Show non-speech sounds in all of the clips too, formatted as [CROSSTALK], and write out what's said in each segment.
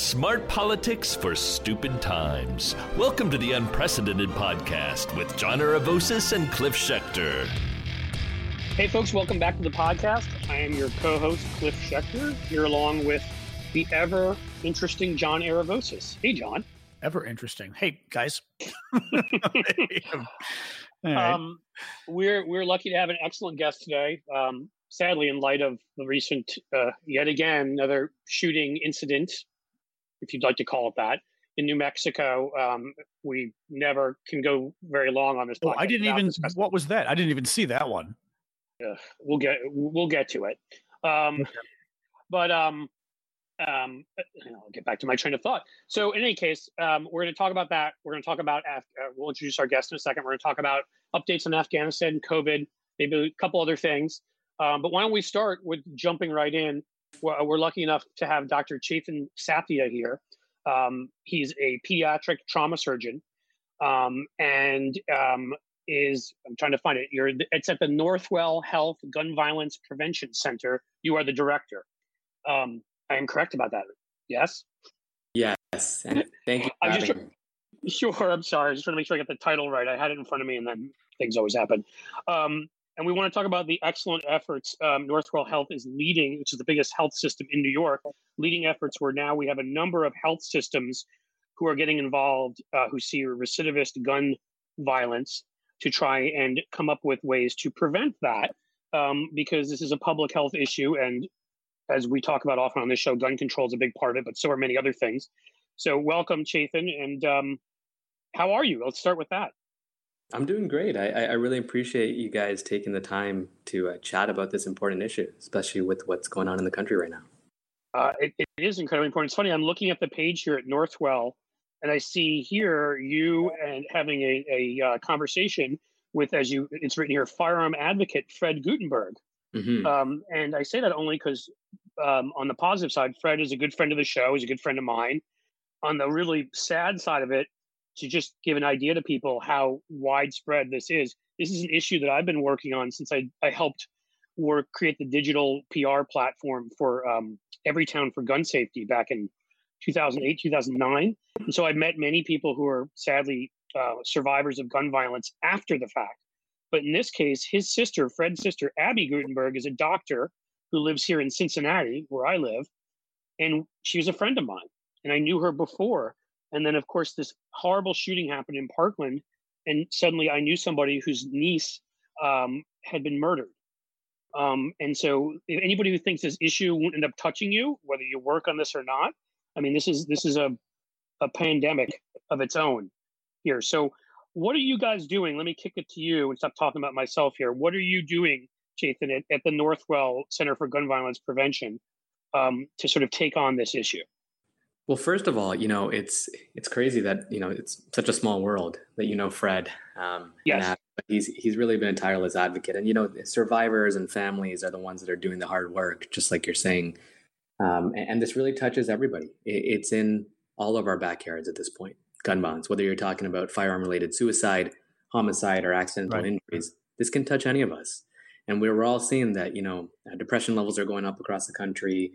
Smart politics for stupid times. Welcome to the Unprecedented Podcast with John Aravosis and Cliff Schecter. Hey, folks, welcome back to the podcast. I am your co host, Cliff Schecter, here along with the ever interesting John Aravosis. Hey, John. Ever interesting. Hey, guys. [LAUGHS] um, we're, we're lucky to have an excellent guest today. Um, sadly, in light of the recent, uh, yet again, another shooting incident if you'd like to call it that, in New Mexico. Um, we never can go very long on this. Oh, I didn't even. What was that? I didn't even see that one. Uh, we'll get we'll get to it. Um, okay. But um, um, I'll get back to my train of thought. So, in any case, um, we're going to talk about that. We're going to talk about. Af- uh, we'll introduce our guest in a second. We're going to talk about updates on Afghanistan, COVID, maybe a couple other things. Um, but why don't we start with jumping right in we're lucky enough to have Dr. Chetan Sathya here. Um, he's a pediatric trauma surgeon um, and um, is, I'm trying to find it, You're, it's at the Northwell Health Gun Violence Prevention Center. You are the director. Um, I am correct about that. Yes? Yes. And thank you. I'm just, [LAUGHS] sure. I'm sorry. I just want to make sure I get the title right. I had it in front of me and then things always happen. Um, and we want to talk about the excellent efforts um, Northwell Health is leading, which is the biggest health system in New York, leading efforts where now we have a number of health systems who are getting involved, uh, who see recidivist gun violence to try and come up with ways to prevent that um, because this is a public health issue. And as we talk about often on this show, gun control is a big part of it, but so are many other things. So, welcome, Chetan. And um, how are you? Let's start with that. I'm doing great. I, I really appreciate you guys taking the time to uh, chat about this important issue, especially with what's going on in the country right now. Uh, it, it is incredibly important. It's funny. I'm looking at the page here at Northwell, and I see here you and having a, a uh, conversation with, as you it's written here, firearm advocate Fred Guttenberg. Mm-hmm. Um, and I say that only because um, on the positive side, Fred is a good friend of the show. He's a good friend of mine. On the really sad side of it, to just give an idea to people how widespread this is. This is an issue that I've been working on since I, I helped work create the digital PR platform for um, Everytown for gun safety back in 2008, 2009. And so I met many people who are sadly uh, survivors of gun violence after the fact. But in this case, his sister, Fred's sister, Abby Guttenberg, is a doctor who lives here in Cincinnati, where I live. And she was a friend of mine. And I knew her before. And then, of course, this horrible shooting happened in Parkland. And suddenly I knew somebody whose niece um, had been murdered. Um, and so, if anybody who thinks this issue won't end up touching you, whether you work on this or not, I mean, this is this is a a pandemic of its own here. So, what are you guys doing? Let me kick it to you and stop talking about myself here. What are you doing, Chetan, at, at the Northwell Center for Gun Violence Prevention um, to sort of take on this issue? Well, first of all, you know it's it's crazy that you know it's such a small world that you know Fred. Um, yes, he's he's really been a tireless advocate, and you know survivors and families are the ones that are doing the hard work, just like you're saying. Um, and, and, this really touches everybody. It, it's in all of our backyards at this point. Gun violence, whether you're talking about firearm-related suicide, homicide, or accidental right. injuries, this can touch any of us. And we we're all seeing that you know depression levels are going up across the country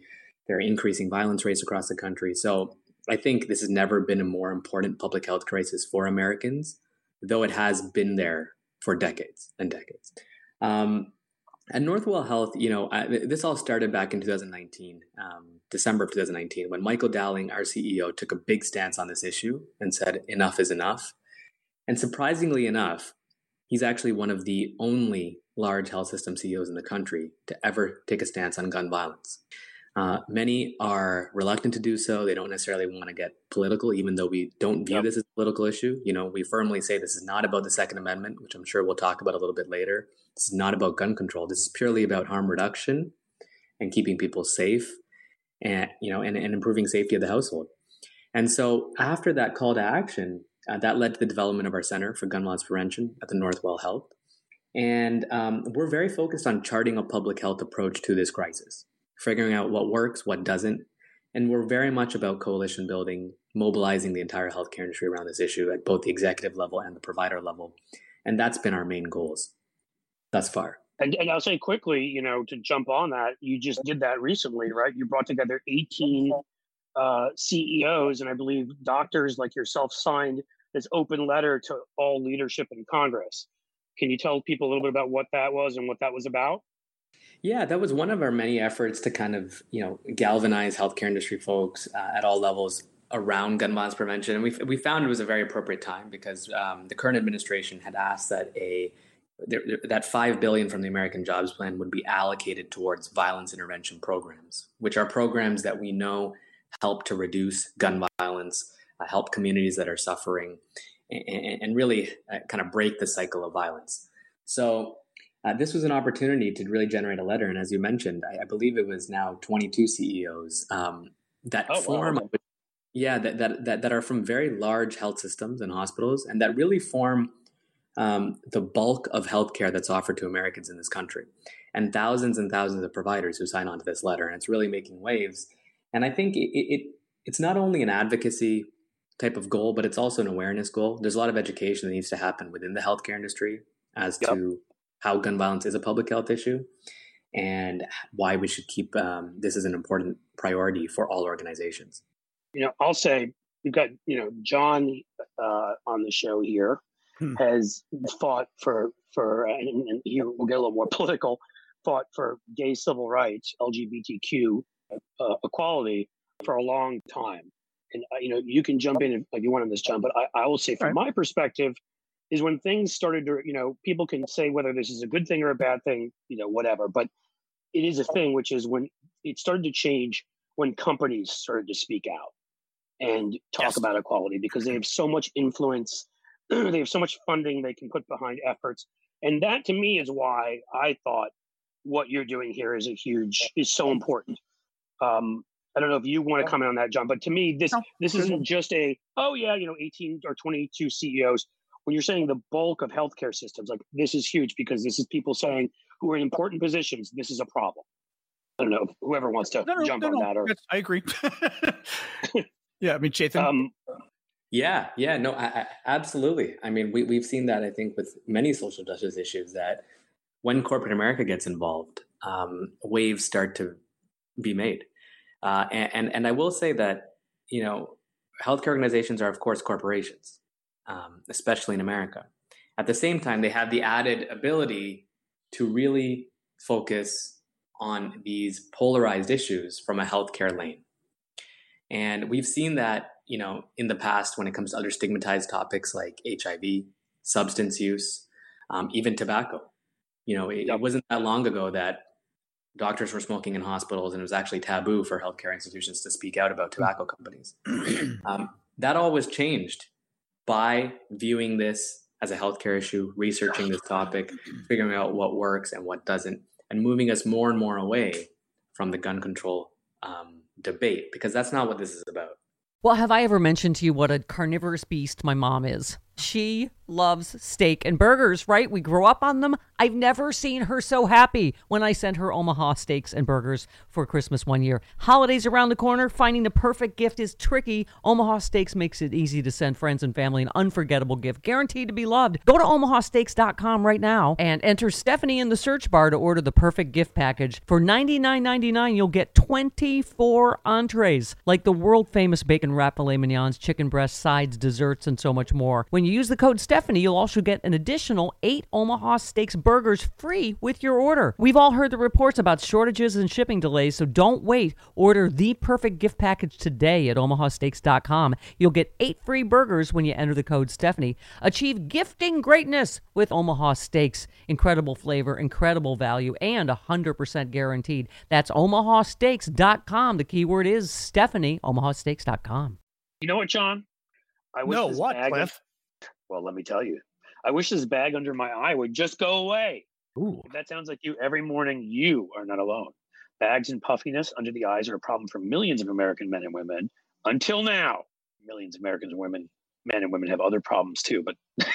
there are increasing violence rates across the country. So I think this has never been a more important public health crisis for Americans, though it has been there for decades and decades. Um, at Northwell Health, you know, uh, this all started back in 2019, um, December of 2019, when Michael Dowling, our CEO, took a big stance on this issue and said, enough is enough. And surprisingly enough, he's actually one of the only large health system CEOs in the country to ever take a stance on gun violence. Uh, many are reluctant to do so. They don't necessarily want to get political, even though we don't view yep. this as a political issue. You know, we firmly say this is not about the Second Amendment, which I'm sure we'll talk about a little bit later. This is not about gun control. This is purely about harm reduction and keeping people safe, and you know, and, and improving safety of the household. And so, after that call to action, uh, that led to the development of our Center for Gun Violence Prevention at the Northwell Health. And um, we're very focused on charting a public health approach to this crisis figuring out what works, what doesn't. And we're very much about coalition building, mobilizing the entire healthcare industry around this issue at both the executive level and the provider level. And that's been our main goals thus far. And, and I'll say quickly, you know, to jump on that, you just did that recently, right? You brought together 18 uh, CEOs and I believe doctors like yourself signed this open letter to all leadership in Congress. Can you tell people a little bit about what that was and what that was about? Yeah, that was one of our many efforts to kind of you know galvanize healthcare industry folks uh, at all levels around gun violence prevention, and we we found it was a very appropriate time because um, the current administration had asked that a that five billion from the American Jobs Plan would be allocated towards violence intervention programs, which are programs that we know help to reduce gun violence, uh, help communities that are suffering, and, and really uh, kind of break the cycle of violence. So uh, this was an opportunity to really generate a letter. And as you mentioned, I, I believe it was now 22 CEOs um, that oh, form, wow. yeah, that, that, that, that are from very large health systems and hospitals and that really form um, the bulk of healthcare that's offered to Americans in this country. And thousands and thousands of providers who sign on to this letter. And it's really making waves. And I think it, it it's not only an advocacy type of goal, but it's also an awareness goal. There's a lot of education that needs to happen within the healthcare industry as yep. to how gun violence is a public health issue and why we should keep um, this as an important priority for all organizations. You know, I'll say we've got you know John uh, on the show here hmm. has fought for for and, and here we'll get a little more [LAUGHS] political. Fought for gay civil rights, LGBTQ uh, equality for a long time. And uh, you know, you can jump in if you want on this, John. But I, I will say, from right. my perspective, is when things started to, you know, people can say whether this is a good thing or a bad thing, you know, whatever. But it is a thing, which is when it started to change when companies started to speak out and talk yes. about equality because they have so much influence, [CLEARS THROAT] they have so much funding they can put behind efforts. And that to me is why I thought what you're doing here is a huge is so important. Um, I don't know if you want to comment on that, John, but to me, this this isn't just a oh yeah, you know, 18 or 22 CEOs when you're saying the bulk of healthcare systems, like this is huge because this is people saying who are in important positions, this is a problem. I don't know whoever wants to no, no, jump no, on that. Or I agree. [LAUGHS] yeah, I mean, Chetan. Um, yeah, yeah, no, I, I, absolutely. I mean, we we've seen that I think with many social justice issues that when corporate America gets involved, um, waves start to be made. Uh, and, and and I will say that you know healthcare organizations are of course corporations um, especially in America. At the same time, they have the added ability to really focus on these polarized issues from a healthcare lane. And we've seen that, you know, in the past when it comes to other stigmatized topics like HIV, substance use, um, even tobacco. You know, it, it, wasn't that long ago that doctors were smoking in hospitals and it was actually taboo for healthcare institutions to speak out about tobacco companies. [CLEARS THROAT] um, that all was changed by viewing this as a healthcare issue, researching this topic, [CLEARS THROAT] figuring out what works and what doesn't, and moving us more and more away from the gun control um, debate because that's not what this is about. Well, have I ever mentioned to you what a carnivorous beast my mom is? She loves steak and burgers, right? We grew up on them. I've never seen her so happy when I sent her Omaha steaks and burgers for Christmas one year. Holidays around the corner, finding the perfect gift is tricky. Omaha Steaks makes it easy to send friends and family an unforgettable gift, guaranteed to be loved. Go to omahasteaks.com right now and enter Stephanie in the search bar to order the perfect gift package. For $99.99, you'll get 24 entrees, like the world famous bacon wrap filet mignons, chicken breast, sides, desserts, and so much more. When you use the code Stephanie, you'll also get an additional eight Omaha Steaks burgers free with your order. We've all heard the reports about shortages and shipping delays, so don't wait. Order the perfect gift package today at omahasteaks.com. You'll get eight free burgers when you enter the code Stephanie. Achieve gifting greatness with Omaha Steaks. Incredible flavor, incredible value, and 100% guaranteed. That's omahasteaks.com. The keyword is Stephanie, omahasteaks.com. You know what, John? I wish no, what, Cliff? Well, let me tell you, I wish this bag under my eye would just go away. Ooh. If that sounds like you every morning, you are not alone. Bags and puffiness under the eyes are a problem for millions of American men and women. Until now, millions of Americans and women, men and women have other problems too. But [LAUGHS]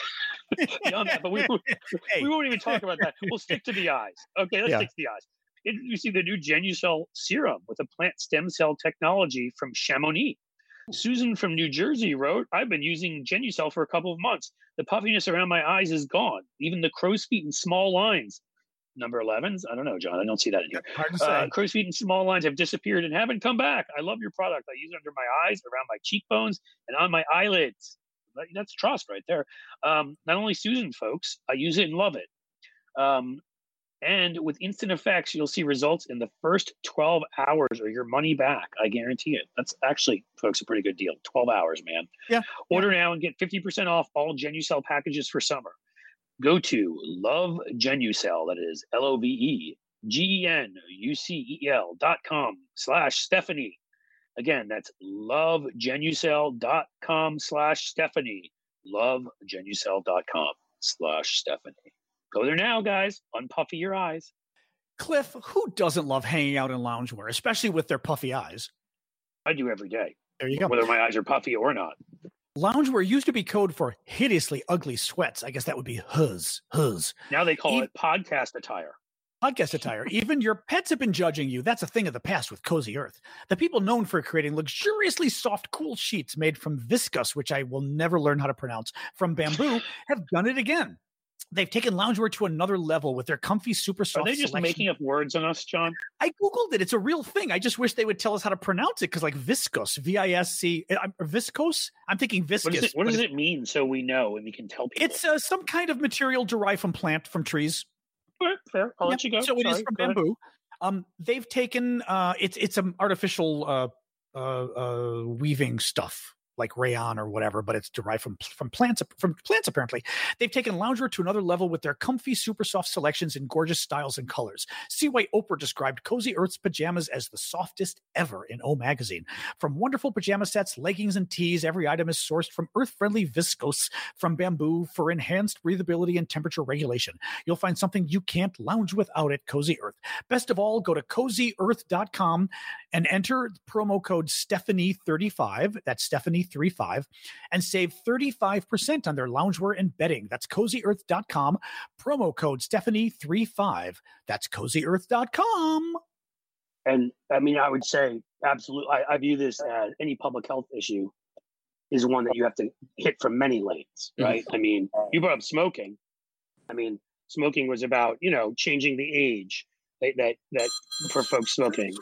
beyond that, but we, [LAUGHS] hey. we won't even talk about that. We'll stick to the eyes. Okay, let's yeah. stick to the eyes. You see the new Genucel serum with a plant stem cell technology from Chamonix. Susan from New Jersey wrote, I've been using Genucel for a couple of months. The puffiness around my eyes is gone, even the crow's feet and small lines. number 11s. I don't know, John. I don't see that in here. Uh, crow's feet and small lines have disappeared and haven't come back. I love your product. I use it under my eyes, around my cheekbones, and on my eyelids. That's trust right there. Um, not only Susan, folks, I use it and love it. Um, and with instant effects, you'll see results in the first 12 hours or your money back. I guarantee it. That's actually, folks, a pretty good deal. 12 hours, man. Yeah. Order now and get 50% off all Genucel packages for summer. Go to Love Genucel, that is L O V E G E N U C E L dot com slash Stephanie. Again, that's lovegenucel dot com slash Stephanie. Lovegenucel dot com slash Stephanie. Go there now, guys. Unpuffy your eyes. Cliff, who doesn't love hanging out in loungewear, especially with their puffy eyes? I do every day, There you go. whether my eyes are puffy or not. Loungewear used to be code for hideously ugly sweats. I guess that would be huzz, huzz. Now they call Even- it podcast attire. Podcast attire. [LAUGHS] Even your pets have been judging you. That's a thing of the past with Cozy Earth. The people known for creating luxuriously soft, cool sheets made from viscose, which I will never learn how to pronounce, from bamboo, [LAUGHS] have done it again. They've taken loungewear to another level with their comfy, super soft. Are they just selection. making up words on us, John? I googled it. It's a real thing. I just wish they would tell us how to pronounce it because, like viscose, V I S C, uh, viscose. I'm thinking viscous. What does it, what does it mean so we know and we can tell people? It's uh, some kind of material derived from plant from trees. Right, fair. I'll Yeah, let you go. So it is from bamboo. Um, they've taken uh, it's it's an artificial uh, uh, uh, weaving stuff like rayon or whatever, but it's derived from from plants from plants apparently. They've taken loungewear to another level with their comfy, super soft selections in gorgeous styles and colors. See why Oprah described Cozy Earth's pajamas as the softest ever in O Magazine. From wonderful pajama sets, leggings, and tees, every item is sourced from earth-friendly viscose from bamboo for enhanced breathability and temperature regulation. You'll find something you can't lounge without at Cozy Earth. Best of all, go to cozyearth.com and enter promo code Stephanie35. That's Stephanie35 and save 35% on their loungewear and bedding. That's cozyearth.com. Promo code Stephanie35. That's cozyearth.com. And I mean, I would say absolutely. I, I view this as any public health issue is one that you have to hit from many lanes, Mm-hmm. right? I mean, you brought up smoking. I mean, smoking was about you know changing the age that that, that for folks smoking.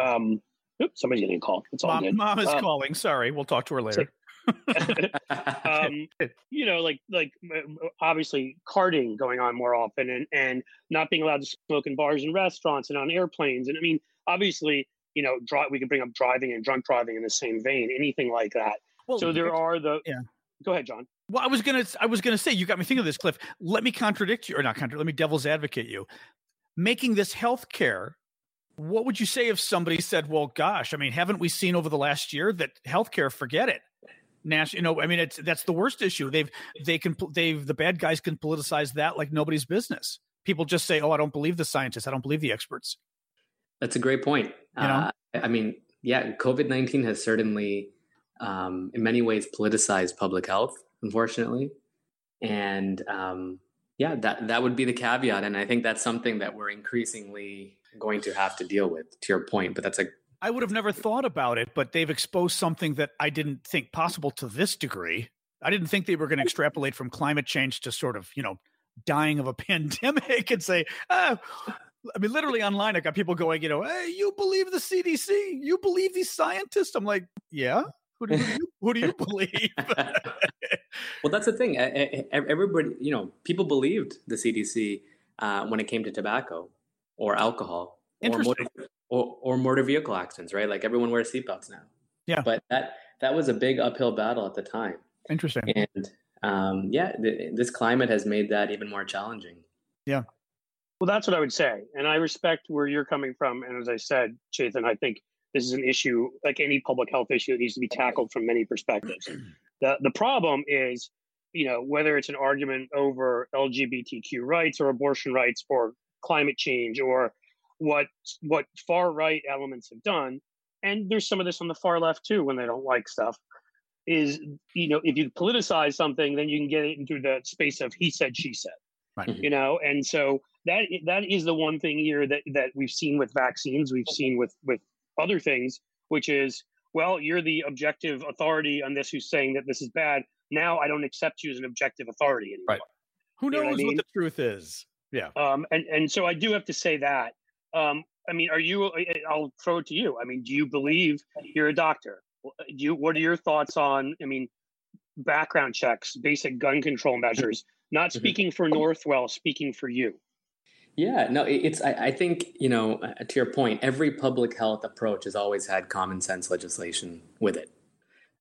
Um, oops, somebody's getting a call. It's all Mom, good. Mom is Um, calling. Sorry. We'll talk to her later. [LAUGHS] um, [LAUGHS] you know, like like obviously carding going on more often, and and not being allowed to smoke in bars and restaurants and on airplanes. And I mean, obviously, you know, dri- we can bring up driving and drunk driving in the same vein, anything like that. Well, so there are the. yeah. Go ahead, John. Well, I was gonna, I was gonna say, you got me thinking of this, Cliff. Let me contradict you, or not contradict. Let me devil's advocate you. Making this health care, what would you say if somebody said, "Well, gosh, I mean, haven't we seen over the last year that healthcare? Forget it." Nash, you know, I mean, it's that's the worst issue. They've they can they've the bad guys can politicize that like nobody's business. People just say, "Oh, I don't believe the scientists. I don't believe the experts." That's a great point. You know? Uh, I mean, yeah, COVID 19 has certainly, um, in many ways, politicized public health, unfortunately. And um, yeah, that, that would be the caveat. And I think that's something that we're increasingly going to have to deal with, to your point. But that's a I would have never thought about it, but they've exposed something that I didn't think possible to this degree. I didn't think they were going to extrapolate from climate change to sort of, you know, dying of a [LAUGHS] pandemic and say, ah, I mean, literally online, I got people going, you know, hey, you believe the CDC? You believe these scientists? I'm like, yeah. Who do you, who do you [LAUGHS] believe? [LAUGHS] well, that's the thing. Everybody, you know, people believed the CDC uh, when it came to tobacco or alcohol or motor, or, or motor vehicle accidents, right? Like everyone wears seatbelts now. Yeah. But that that was a big uphill battle at the time, Interesting. and um, yeah, th- this climate has made that even more challenging. Yeah. Well, that's what I would say, and I respect where you're coming from. And as I said, Chethan, I think this is an issue like any public health issue that needs to be tackled from many perspectives. [CLEARS THROAT] the The problem is, you know, whether it's an argument over LGBTQ rights or abortion rights or climate change or what what far right elements have done, and there's some of this on the far left too when they don't like stuff. Is you know if you politicize something, then you can get it into the space of he said she said Right. you know and so that that is the one thing here that that we've seen with vaccines we've seen with with other things which is well you're the objective authority on this who's saying that this is bad now i don't accept you as an objective authority anymore Right. Who You know knows what I what, the truth is? Yeah. Um, and and so I do have to say that. Um, I mean, are you? I'll throw it to you. I mean, do you believe you're a doctor? Do you? What are your thoughts on? I mean, background checks, basic gun control measures. [LAUGHS] Not Mm-hmm. speaking for Northwell, speaking for you. Yeah, no, it's. I, I think you know, uh, to your point, every public health approach has always had common sense legislation with it,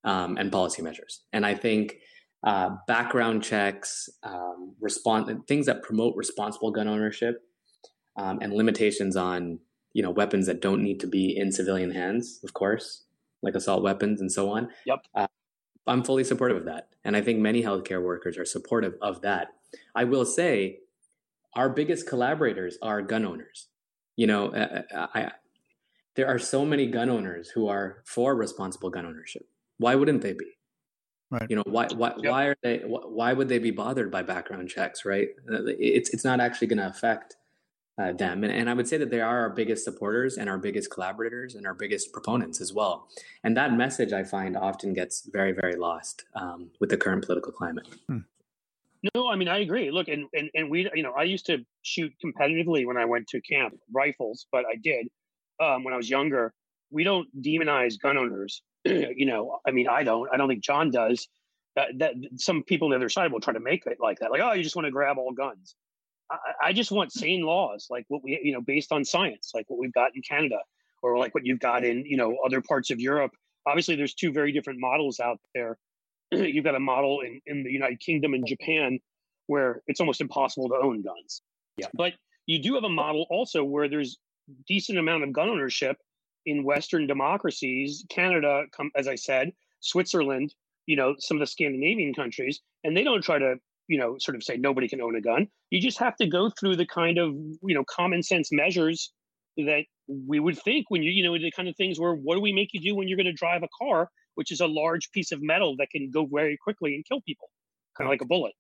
um, and policy measures. And I think uh, background checks, um, respond things that promote responsible gun ownership, um, and limitations on you know weapons that don't need to be in civilian hands, of course, like assault weapons and so on. Yep. Uh, I'm fully supportive of that, and I think many healthcare workers are supportive of that. I will say our biggest collaborators are gun owners. You know, uh, I, there are so many gun owners who are for responsible gun ownership. Why wouldn't they be? Right. You know, why why Yep. why are they why would they be bothered by background checks? Right? Uh, It's it's not actually going to affect uh, them, and, and I would say that they are our biggest supporters and our biggest collaborators and our biggest proponents as well. And that message I find often gets very very lost um, with the current political climate. No, I mean I agree. Look, and, and and we, you know, I used to shoot competitively when I went to camp rifles, but I did um, when I was younger. We don't demonize gun owners. [CLEARS THROAT] you know, I mean, I don't. I don't think John does. That, that some people on the other side will try to make it like that, like, oh, you just want to grab all guns. I, I just want sane laws, like what we, you know, based on science, like what we've got in Canada, or like what you've got in, you know, other parts of Europe. Obviously, there's two very different models out there [CLEARS THROAT] you've got a model in, in the United Kingdom and Japan where it's almost impossible to own guns. Yeah. But you do have a model also where there's decent amount of gun ownership in Western democracies, Canada, come, as I said, Switzerland, you know, some of the Scandinavian countries, and they don't try to, you know, sort of say nobody can own a gun. You just have to go through the kind of, you know, common sense measures that we would think when you, you know, the kind of things where what do we make you do when you're going to drive a car, which is a large piece of metal that can go very quickly and kill people, kind of like a bullet.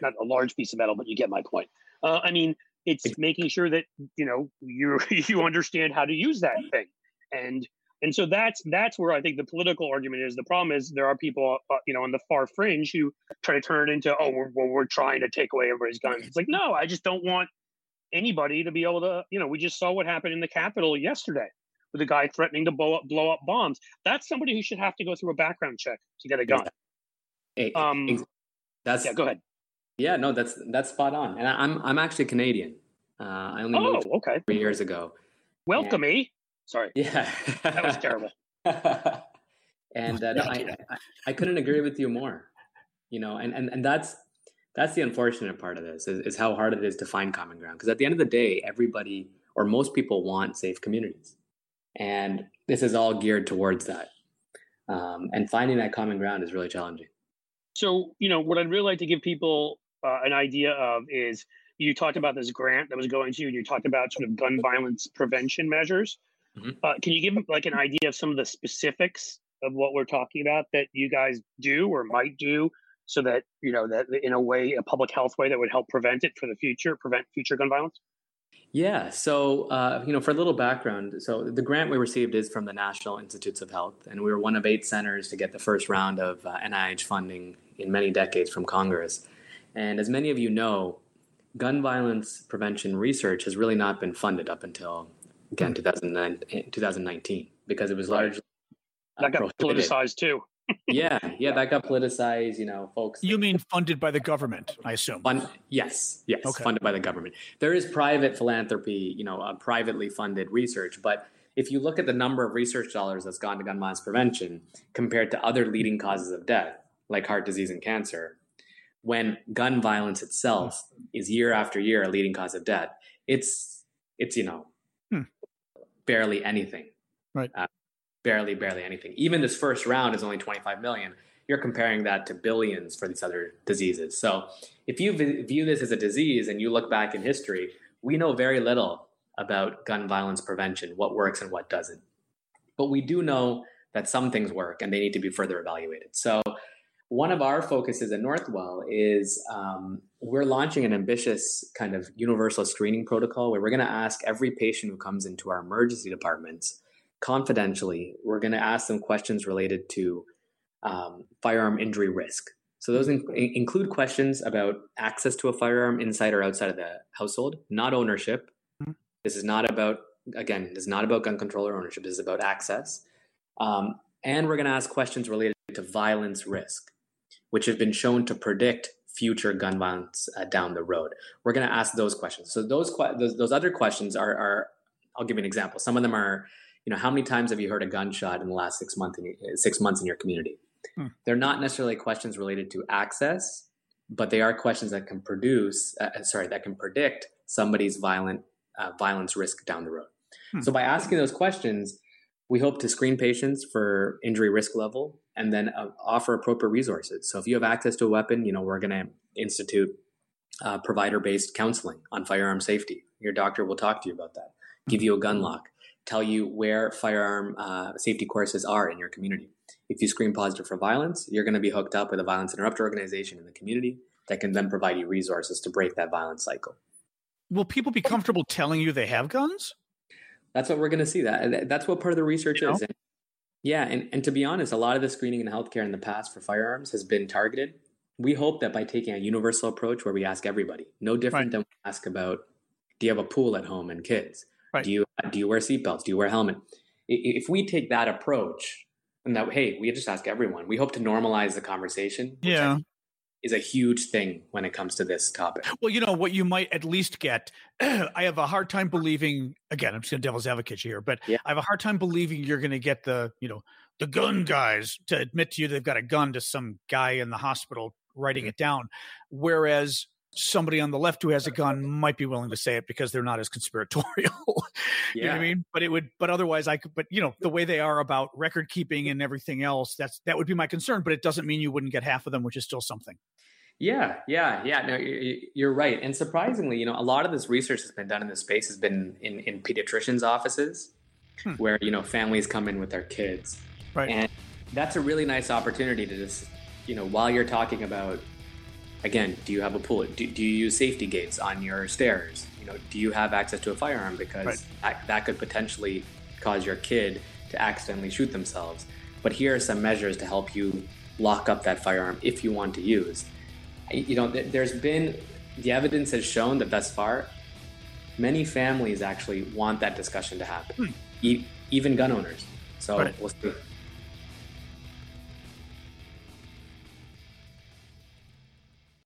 Not a large piece of metal, but you get my point. Uh, I mean, it's making sure that you know you [LAUGHS] you understand how to use that thing, and and so that's that's where I think the political argument is. The problem is there are people, uh, you know, on the far fringe who try to turn it into, oh, we're well, we're trying to take away everybody's guns. It's like, no, I just don't want anybody to be able to, you know, we just saw what happened in the Capitol yesterday with a guy threatening to blow up blow up bombs. That's somebody who should have to go through a background check to get a gun. Um, that's Yeah, go ahead. Yeah, no, that's that's spot on. And I, I'm I'm actually Canadian. Uh, I only Oh, moved okay. three years ago. Welcome, eh? Sorry, Yeah, that was terrible. [LAUGHS] and uh, no, I, I I couldn't agree with you more. You know, and and and that's that's the unfortunate part of this is, is how hard it is to find common ground. Because at the end of the day, everybody or most people want safe communities, and this is all geared towards that. Um, and finding that common ground is really challenging. So, you know, what I'd really like to give people uh, an idea of is you talked about this grant that was going to you, and you talked about sort of gun violence prevention measures. Mhm. Uh, can you give like an idea of some of the specifics of what we're talking about that you guys do or might do so that, you know, that in a way, a public health way that would help prevent it for the future, prevent future gun violence? Yeah. So, uh, you know, for a little background, so the grant we received is from the National Institutes of Health, and we were one of eight centers to get the first round of uh, NIH funding in many decades from Congress. And as many of you know, gun violence prevention research has really not been funded up until, again, 2009, 2019, because it was Right. largely uh, That got prohibited. politicized too. [LAUGHS] Yeah, yeah, that got politicized. You know, folks. You mean funded by the government, I assume. Fund, yes, yes, Okay. funded by the government. There is private philanthropy, you know, uh, privately funded research, but if you look at the number of research dollars that's gone to gun violence prevention compared to other leading causes of death, like heart disease and cancer, when gun violence itself is year after year a leading cause of death, it's it's you know Hmm. Barely anything, Right. Uh, barely, barely anything. Even this first round is only 25 million. You're comparing that to billions for these other diseases. So if you v- view this as a disease and you look back in history, we know very little about gun violence prevention, what works and what doesn't. But we do know that some things work and they need to be further evaluated. So one of our focuses at Northwell is um, we're launching an ambitious kind of universal screening protocol where we're going to ask every patient who comes into our emergency departments confidentially, we're going to ask them questions related to um, firearm injury risk. So those in- include questions about access to a firearm inside or outside of the household, not ownership. Mm-hmm. This is not about again, this is not about gun control or ownership. This is about access. Um, and we're going to ask questions related to violence risk, which have been shown to predict future gun violence uh, down the road. We're going to ask those questions. So those, those, those other questions are, are I'll give you an example. Some of them are, you know, how many times have you heard a gunshot in the last six months in your, six months in your community? Hmm. They're not necessarily questions related to access, but they are questions that can produce, uh, uh, sorry, that can predict somebody's violent uh, violence risk down the road. Hmm. So by asking those questions, we hope to screen patients for injury risk level and then uh, offer appropriate resources. So if you have access to a weapon, you know, we're going to institute uh, provider-based counseling on firearm safety. Your doctor will talk to you about that, give you a gun lock, tell you where firearm uh, safety courses are in your community. If you screen positive for violence, you're going to be hooked up with a violence interrupter organization in the community that can then provide you resources to break that violence cycle. Will people be comfortable telling you they have guns? That's what we're going to see. That that's what part of the research you is. And, yeah, and, and to be honest, a lot of the screening in healthcare in the past for firearms has been targeted. We hope that by taking a universal approach where we ask everybody, no different right. than we ask about, do you have a pool at home and kids? Right. Do you do you wear seatbelts? Do you wear a helmet? If we take that approach, and that hey, we just ask everyone. We hope to normalize the conversation. Yeah, is a huge thing when it comes to this topic. Well, you know what you might at least get. [CLEARS THROAT] I have a hard time believing. Again, I'm just going to devil's advocate here, but yeah. I have a hard time believing you're going to get the you know the gun guys to admit to you they've got a gun to some guy in the hospital writing mm-hmm. it down, whereas somebody on the left who has a gun might be willing to say it because they're not as conspiratorial. [LAUGHS] you yeah. know what I mean? But it would, but otherwise I could, but you know, the way they are about record keeping and everything else, that's, that would be my concern, but it doesn't mean you wouldn't get half of them, which is still something. Yeah, yeah, yeah. No, you're right. And surprisingly, you know, a lot of this research that's been done in this space has been in, in pediatricians' offices hmm. where, you know, families come in with their kids. Right. And that's a really nice opportunity to just, you know, while you're talking about again, do you have a pool? Do, do you use safety gates on your stairs? You know, do you have access to a firearm because right. that, that could potentially cause your kid to accidentally shoot themselves. But here are some measures to help you lock up that firearm if you want to use. You know, there's been the evidence has shown that thus far, many families actually want that discussion to happen, hmm. e- even gun owners. So right. we'll see.